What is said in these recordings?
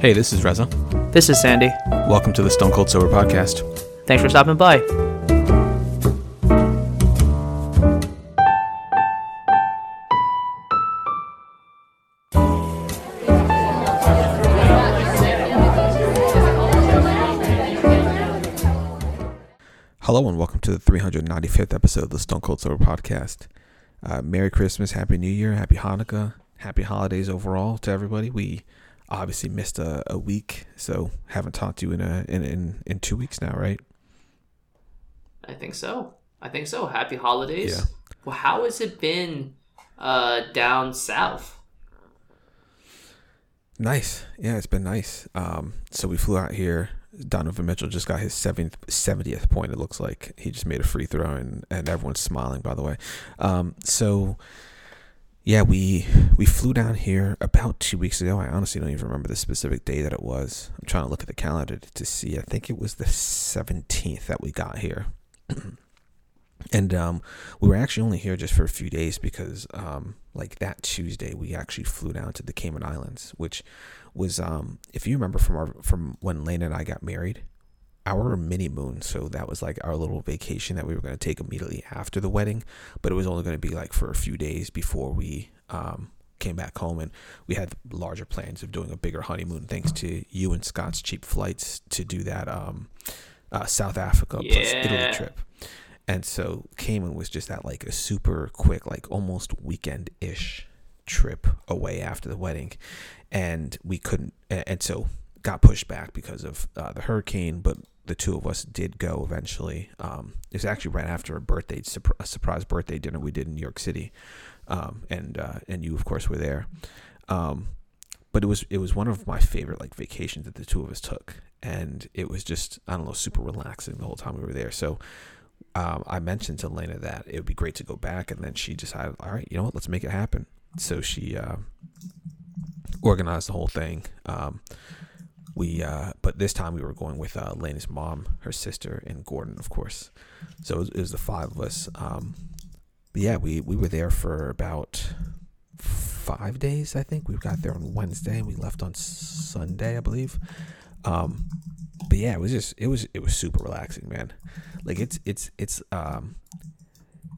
Hey, this is Reza. This is Sandy. Welcome to the Stone Cold Sober Podcast. Thanks for stopping by. Hello, and welcome to the 395th episode of the Stone Cold Sober Podcast. Uh, Merry Christmas, Happy New Year, Happy Hanukkah, Happy Holidays overall to everybody. We obviously missed a, a week, so haven't talked to you in, a, in in in two weeks now, right? I think so. I think so. Happy holidays. Yeah. Well, how has it been uh, down south? Nice. Yeah, it's been nice. Um, so we flew out here. Donovan Mitchell just got his 70th, 70th point, it looks like. He just made a free throw, and, and everyone's smiling, by the way. Um, so, yeah, we we flew down here about two weeks ago. I honestly don't even remember the specific day that it was. I'm trying to look at the calendar to, see. I think it was the 17th that we got here. and um, we were actually only here just for a few days because um, like that tuesday we actually flew down to the cayman islands which was um, if you remember from our from when lane and i got married our mini moon so that was like our little vacation that we were going to take immediately after the wedding but it was only going to be like for a few days before we um, came back home and we had larger plans of doing a bigger honeymoon thanks to you and scott's cheap flights to do that um, uh, south africa plus italy trip and so Cayman was just that like a super quick, like almost weekend ish trip away after the wedding. And we couldn't, and so got pushed back because of uh, the hurricane. But the two of us did go eventually. Um, it was actually right after a birthday, a surprise birthday dinner we did in New York City. Um, and, uh, and you, of course, were there. Um, but it was it was one of my favorite like vacations that the two of us took and it was just i don't know super relaxing the whole time we were there so um, I mentioned to Lena that it would be great to go back, and then she decided, all right, you know what, let's make it happen. So she uh, organized the whole thing. Um, we, uh, but this time we were going with uh, Lena's mom, her sister, and Gordon, of course. So it was, it was the five of us. Um, but yeah, we we were there for about five days. I think we got there on Wednesday. And we left on Sunday, I believe. Um, but yeah, it was just it was it was super relaxing, man. Like it's it's it's um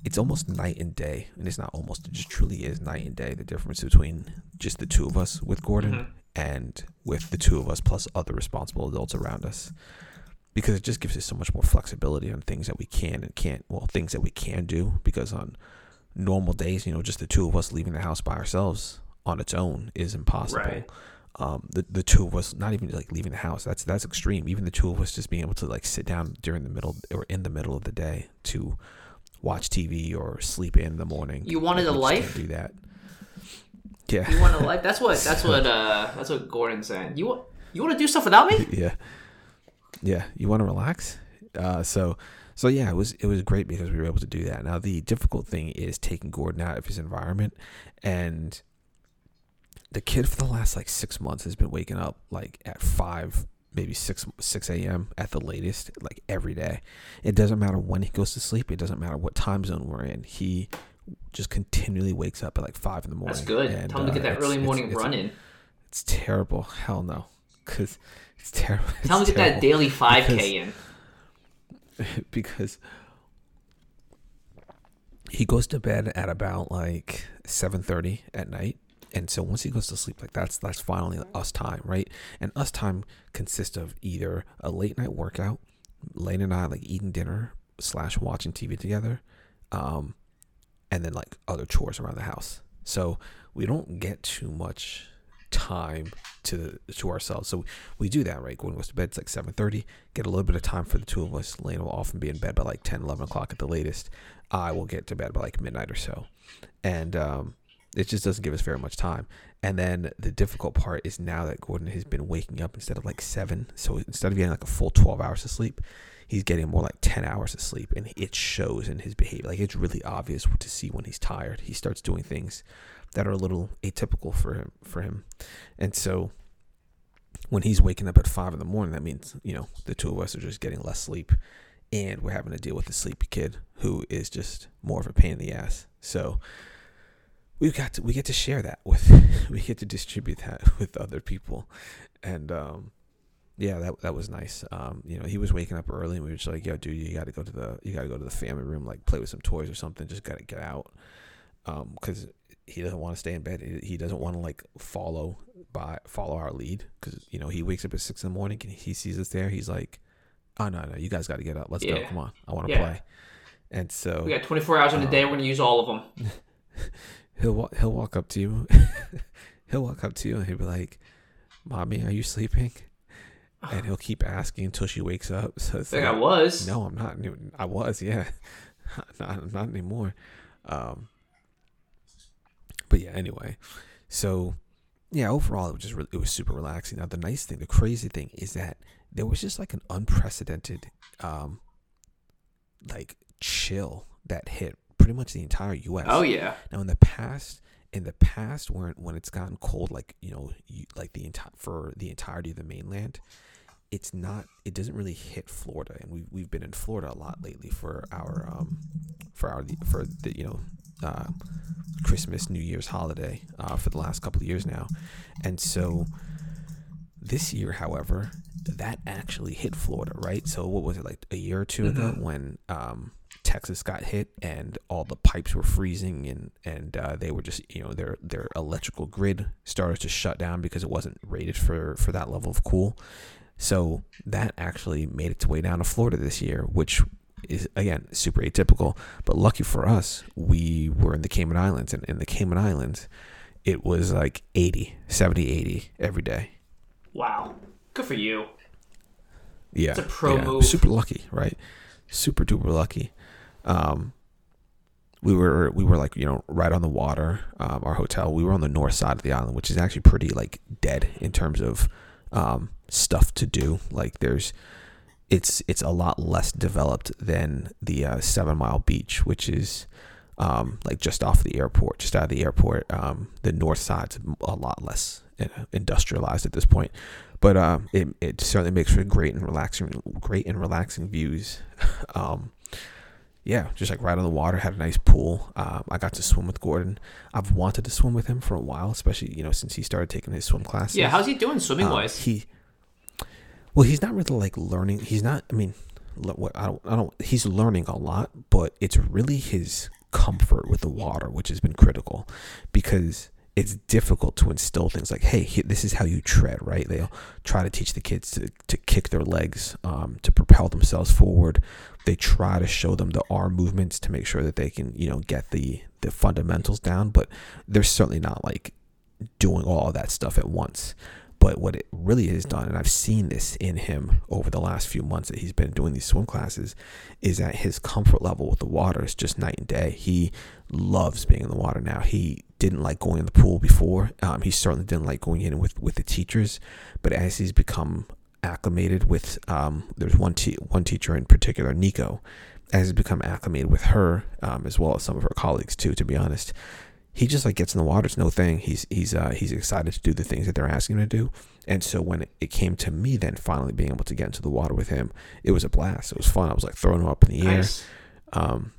it's almost night and day, and it's not almost. It just truly is night and day. The difference between just the two of us with Gordon Mhm. And with the two of us plus other responsible adults around us, because it just gives us so much more flexibility on things that we can and can't. Well, things that we can do because on normal days, you know, just the two of us leaving the house by ourselves on its own is impossible Right. um, the the two of us not even like leaving the house that's that's extreme even the two of us just being able to like sit down during the middle or in the middle of the day to watch TV or sleep in the morning You wanted Like, a life? can't do that yeah You want to like? That's what. That's what. Uh, that's what Gordon's saying. You want? You want to do stuff without me? yeah yeah you want to relax uh, so so yeah it was it was great because we were able to do that now the difficult thing is taking Gordon out of his environment and the kid for the last like six months has been waking up like at five maybe 6 6 a.m at the latest like every day it doesn't matter when he goes to sleep it doesn't matter what time zone we're in he just continually wakes up at like five in the morning That's good. And, Tell him to uh, get that early morning it's, run in. it's terrible hell no because it's terrible Tell him It's to get that daily five k in. because he goes to bed at about like 7:30 at night and so once he goes to sleep like that's that's finally us time right and us time consists of either a late night workout lane and i like eating dinner slash watching tv together um and then like other chores around the house. So we don't get too much time to to ourselves. So we do that right? Going goes to bed it's like 7.30 get a little bit of time for the two of us lane will often be in bed by like 10 11 o'clock at the latest. I will get to bed by like midnight or so. And um it just doesn't give us very much time. And then the difficult part is now that gordon has been waking up instead of like seven so instead of getting like a full 12 hours of sleep he's getting more like 10 hours of sleep and it shows in his behavior. Like it's really obvious to see when he's tired. He starts doing things that are a little atypical for him for him. And so when he's waking up at five in the morning that means you know the two of us are just getting less sleep and we're having to deal with the sleepy kid who is just more of a pain in the ass. So we've got to we get to share that with we get to distribute that with other people, and um, yeah, that that was nice. Um, you know, he was waking up early, and we were just like, "Yo, dude, you got to go to the you got to go to the family room, like play with some toys or something. Just got to get out." Um, because he doesn't want to stay in bed. He, doesn't want to like follow by follow our lead because you know he wakes up at six in the morning and he sees us there. He's like, "Oh no, no, you guys got to get up. Let's go. Come on, I want to Yeah. play." And so We got 24 hours in a day. We're gonna use all of them. he'll he'll walk up to you. he'll walk up to you and he'll be like, "Mommy, are you sleeping?" And he'll keep asking until she wakes up. So it's Like like, I was. no, I'm not. I was, yeah, not not anymore. Um, but yeah, anyway, so yeah, overall it was just re- it was super relaxing. Now the nice thing, the crazy thing is that there was just like an unprecedented, um, like chill that hit pretty much the entire U.S. Oh yeah. Now in the past, in the past, when when it's gotten cold, like you know, you, like the entire for the entirety of the mainland, it's not. It doesn't really hit Florida, and we've we've been in Florida a lot lately for our um for our for the you know uh, Christmas New Year's holiday uh, for the last couple of years now, and so this year, however, that actually hit Florida, right? So what was it like a year or 2 ago when um, Texas got hit and all the pipes were freezing and and uh, they were just you know their their electrical grid started to shut down because it wasn't rated for for that level of cool. So that actually made its way down to Florida this year, which is again super atypical. But lucky for us, we were in the Cayman Islands, and in the Cayman Islands, it was like 80, 70, 80 every day. Wow. Good for you. Yeah, It's a pro yeah. move. Super lucky, right? Super duper lucky. Um, we were we were like you know right on the water. Um, our hotel. We were on the north side of the island, which is actually pretty like dead in terms of um, stuff to do. Like there's, it's it's a lot less developed than the uh, Seven Mile Beach, which is um, like just off the airport, just out of the airport. Um, the north side's a lot less uh, industrialized at this point, but um, it it certainly makes for great and relaxing, great and relaxing views. um, yeah, just like right on the water, had a nice pool. Um, I got to swim with Gordon. I've wanted to swim with him for a while, especially you know since he started taking his swim classes. Yeah. How's he doing swimming Um, wise? He, well, he's not really like learning. He's not. I mean, I don't. I don't. He's learning a lot, but it's really his comfort with the water, which has been critical, because it's difficult to instill things like, "Hey, this is how you tread." Right? They'll try to teach the kids to to kick their legs, um, to propel themselves forward. They try to show them the arm movements to make sure that they can, you know, get the the fundamentals down. But they're certainly not like doing all that stuff at once. But what it really has done, and I've seen this in him over the last few months that he's been doing these swim classes, is that his comfort level with the water is just night and day. He loves being in the water now. He didn't like going in the pool before. Um, he certainly didn't like going in with, with the teachers. But as he's become acclimated with, um, there's one te- one teacher in particular, Nico, as he's become acclimated with her, um, as well as some of her colleagues too. To be honest, he just like gets in the water. It's no thing. He's he's uh, he's excited to do the things that they're asking him to do. And so when it, it came to me, then finally being able to get into the water with him, it was a blast. It was fun. I was like throwing him up in the air. Um,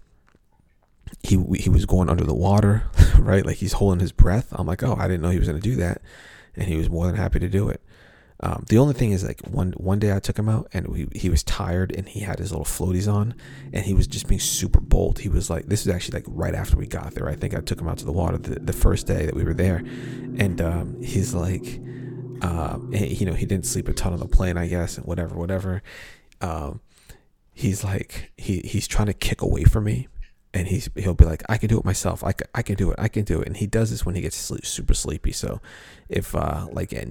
he he was going under the water, right? Like he's holding his breath. I'm like, oh, I didn't know he was going to do that, and he was more than happy to do it. Um, the only thing is like one one day I took him out and he, he was tired and he had his little floaties on and he was just being super bold. He was like, this is actually like right after we got there. I think I took him out to the water the, the first day that we were there, and um, he's like, he- you know, he didn't sleep a ton on the plane, I guess, and whatever, whatever. Um, he's like, he he's trying to kick away from me, and he's he'll be like, I can do it myself. I can, I can do it. I can do it. And he does this when he gets sleep, super sleepy. So if uh like at,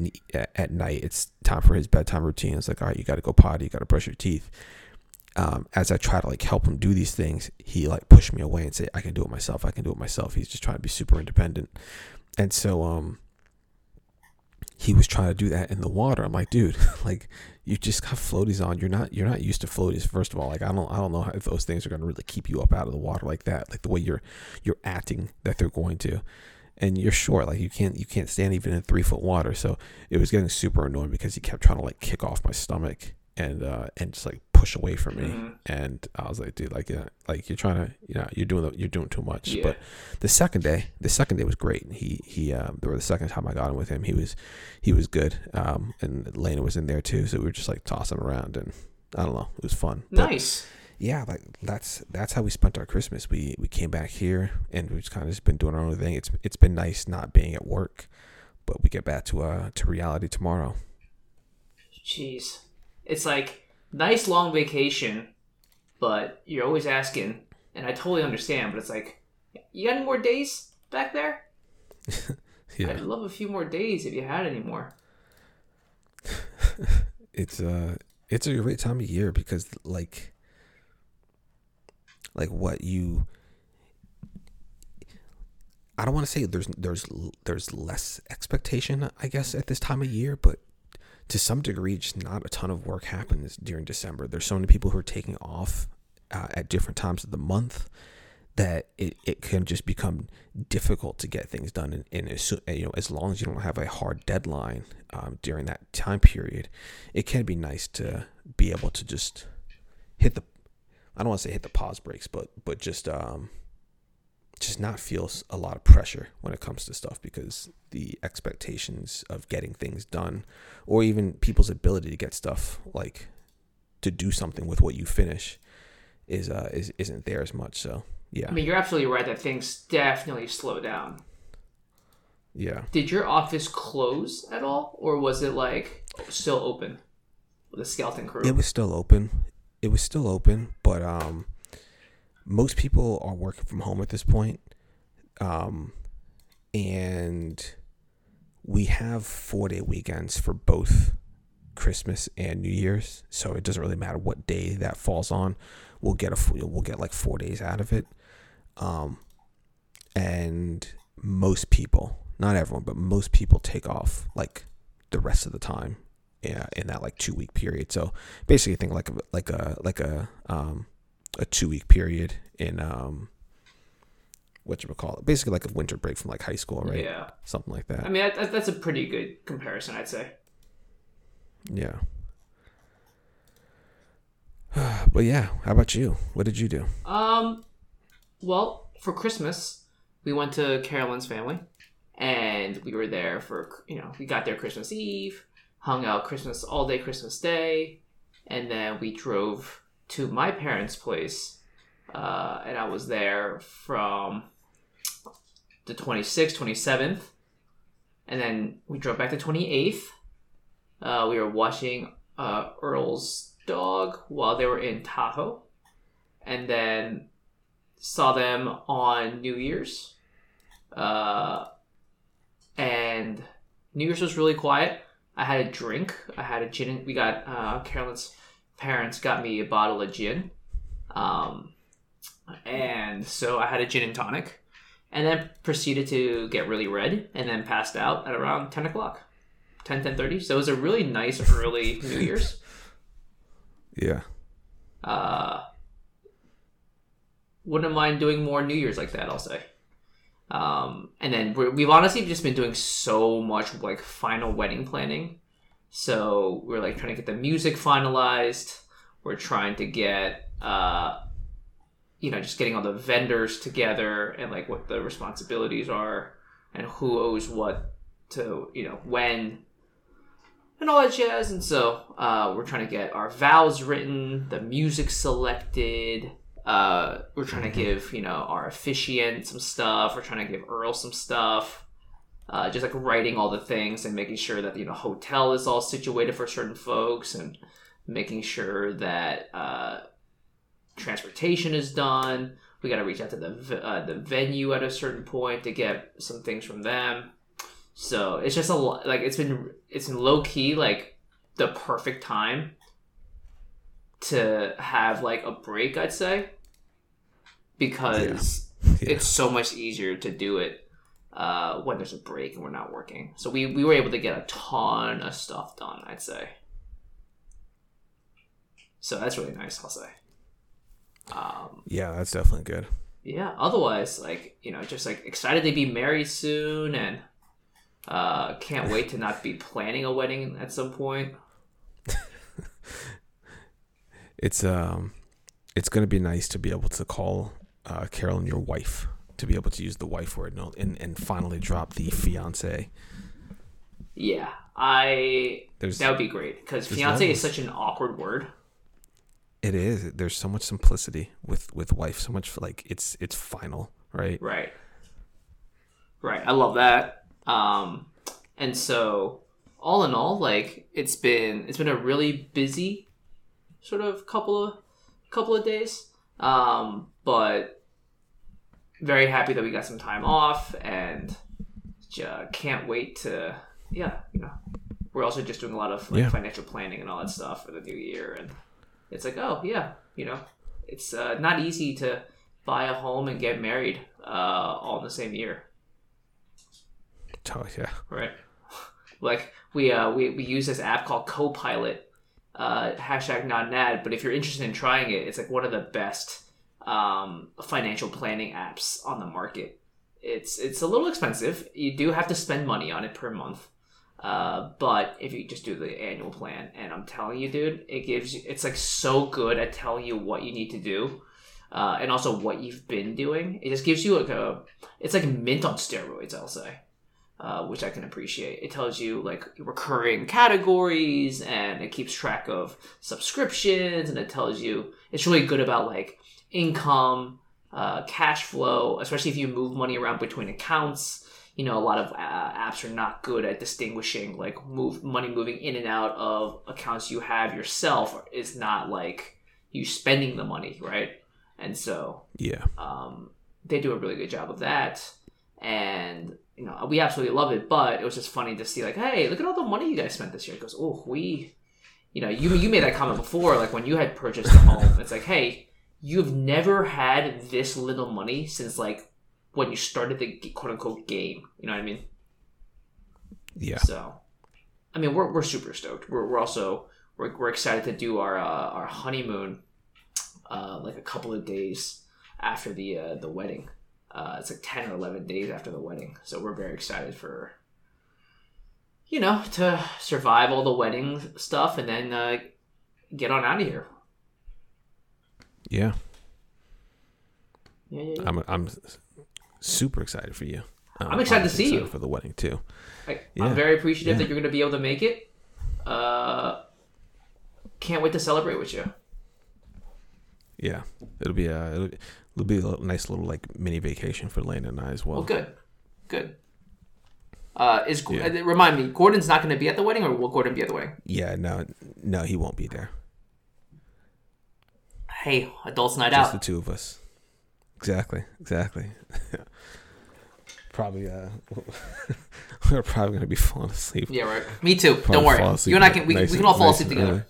at night it's time for his bedtime routine, it's like, all right, you got to go potty, you got to brush your teeth. Um, as I try to like help him do these things, he like push me away and say, I can do it myself. I can do it myself. He's just trying to be super independent. And so um he was trying to do that in the water. I'm like, dude, like you just got floaties on. You're not you're not used to floaties. First of all, like I don't I don't know if those things are gonna really keep you up out of the water like that. Like the way you're you're acting that they're going to. And you're short, like you can't you can't stand even in three foot water. So it was getting super annoying because he kept trying to like kick off my stomach and uh and just like push away from me. Mhm. And I was like, dude, like yeah, like you're trying to, you know, you're doing the, you're doing too much. Yeah. But the second day, the second day was great. He he um, or the second time I got in with him, he was he was good. Um, and Lena was in there too, so we were just like tossing around and. I don't know. It was fun. But Nice. yeah, like that's that's how we spent our Christmas. We we came back here and we've kind of just been doing our own thing. It's it's been nice not being at work, but we get back to uh to reality tomorrow. Jeez. It's like nice long vacation, but you're always asking, and I totally understand, but it's like, you got any more days back there? Yeah, I'd love a few more days if you had any more. it's uh it's a great time of year because like like what you I don't want to say there's there's there's less expectation I guess at this time of year, but to some degree, just not a ton of work happens during December. There's so many people who are taking off uh, at different times of the month that it, it can just become difficult to get things done. And, and as, you know, as long as you don't have a hard deadline um, during that time period, it can be nice to be able to just hit the I don't want to say hit the pause breaks, but but just um, just not feel a lot of pressure when it comes to stuff because the expectations of getting things done or even people's ability to get stuff like to do something with what you finish is uh is isn't there as much so yeah I mean, you're absolutely right that things definitely slow down. yeah Did your office close at all, or was it like still open with a skeleton crew? it was still open it was still open but um most people are working from home at this point um and we have four day weekends for both christmas and new year's so it doesn't really matter what day that falls on we'll get a we'll get like four days out of it um and most people not everyone but most people take off like the rest of the time yeah, in that like two week period. So basically, think like a like a like a um a two week period in um what you call it, basically like a winter break from like high school, right? Yeah. Something like that. I mean, that, that- that's a pretty good comparison, I'd say. Yeah. but yeah, how about you? What did you do? Um, well, for Christmas, we went to Carolyn's family, and we were there for you know we got there Christmas Eve, hung out Christmas all day Christmas Day, and then we drove to my parents' place, uh, and I was there from the 26th, 27th, and then we drove back the 28th. Uh, we were watching uh, Earl's dog while they were in Tahoe, and then saw them on New Year's. Uh, and New Year's was really quiet. I had a drink. I had a gin. We got uh, Carolyn's parents got me a bottle of gin, um, and so I had a gin and tonic, and then proceeded to get really red, and then passed out at around ten o'clock, 10, 10.30. So it was a really nice early New Year's. Yeah. Uh, wouldn't mind doing more New Year's like that. I'll say. Um, and then we're, we've honestly just been doing so much like final wedding planning. So we're like trying to get the music finalized. We're trying to get, uh, you know, just getting all the vendors together and like what the responsibilities are and who owes what to, you know, when and all that jazz. And so uh, we're trying to get our vows written, the music selected. Uh, we're trying to give you know our officiant some stuff. We're trying to give Earl some stuff. Uh, just like writing all the things and making sure that you know hotel is all situated for certain folks and making sure that uh, transportation is done. We got to reach out to the uh, the venue at a certain point to get some things from them. So it's just a lot. Like it's been it's been low key like the perfect time to have like a break. I'd say because Yeah. it's so much easier to do it uh, when there's a break and we're not working. So we we were able to get a ton of stuff done. I'd say. So that's really nice. I'll say. Um, Yeah, that's definitely good. yeah otherwise like you know just like excited to be married soon and uh can't wait to not be planning a wedding at some point it's um, it's gonna be nice to be able to call uh, Carolyn your wife, to be able to use the wife word, and and, and finally drop the fiance. Yeah, I There's that would be great because fiance is such an awkward word. it is there's so much simplicity with with wife, so much like it's it's final, right? Right. Right. I love that. Um, and so all in all, like it's been it's been a really busy sort of couple of couple of days. Um, but very happy that we got some time off and uh, can't wait to yeah, you know. We're also just doing a lot of like Yeah. financial planning and all that stuff for the new year and it's like, oh yeah, you know, it's uh, not easy to buy a home and get married uh, all in the same year, Oh yeah, right? Like we uh, we we use this app called Copilot, uh, hashtag not an ad, but if you're interested in trying it, it's like one of the best um, financial planning apps on the market. It's it's a little expensive. You do have to spend money on it per month. Uh, but if you just do the annual plan, and I'm telling you, dude, it gives you, it's like so good at telling you what you need to do, uh, and also what you've been doing. It just gives you like a, it's like mint on steroids, I'll say, uh, which I can appreciate. It tells you like recurring categories, and it keeps track of subscriptions, and it tells you it's really good about like income, uh, cash flow, especially if you move money around between accounts. You know a lot of uh, apps are not good at distinguishing like move money moving in and out of accounts you have yourself is not like you spending the money right? And so yeah, um, they do a really good job of that. And you know we absolutely love it but it was just funny to see like hey look at all the money you guys spent this year. It goes oh we you know you, you made that comment before like when you had purchased a home. It's like hey you've never had this little money since like when you started the quote unquote game you know what i mean yeah. so, I mean, we're, we're super stoked. We're, we're also we're, we're excited to do our uh, our honeymoon, uh, like a couple of days after the uh, the wedding. Uh, it's like ten or eleven days after the wedding, so we're very excited for you know to survive all the wedding stuff and then uh, get on out of here. Yeah, Yeah, yeah, yeah. I'm I'm super excited for you. Uh, I'm excited to see excited you. for the wedding too. I, Yeah. I'm very appreciative that you're going to be able to make it. Uh, can't wait to celebrate with you. Yeah, it'll be a it'll, it'll be a nice little like mini vacation for Lane and I as well. Well, good, good. Uh, is remind me, Gordon's not going to be at the wedding, or will Gordon be at the wedding? Yeah, no, no, he won't be there. Hey, adults night Just out. the two of us. Exactly, exactly. probably, uh, we're probably gonna be falling asleep. yeah, right. Me too. Probably Don't worry. You and I can we, nice we can all fall nice asleep together.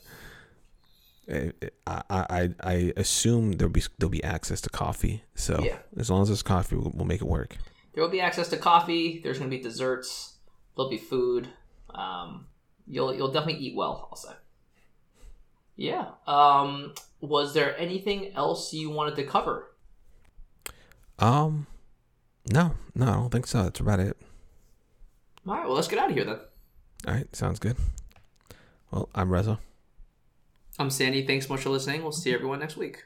Eh, I, I I assume there'll be there'll be access to coffee. So Yeah. as long as there's coffee, we'll, we'll make it work. There will be access to coffee. There's going to be desserts. There'll be food. Um, you'll you'll definitely eat well. Say. Yeah. Um, was there anything else you wanted to cover? Um, no, no, I don't think so. That's about it. All right. Well, let's get out of here then. All right, sounds good. Well, I'm Reza. I'm Sandy. Thanks so much for listening. We'll see everyone next week.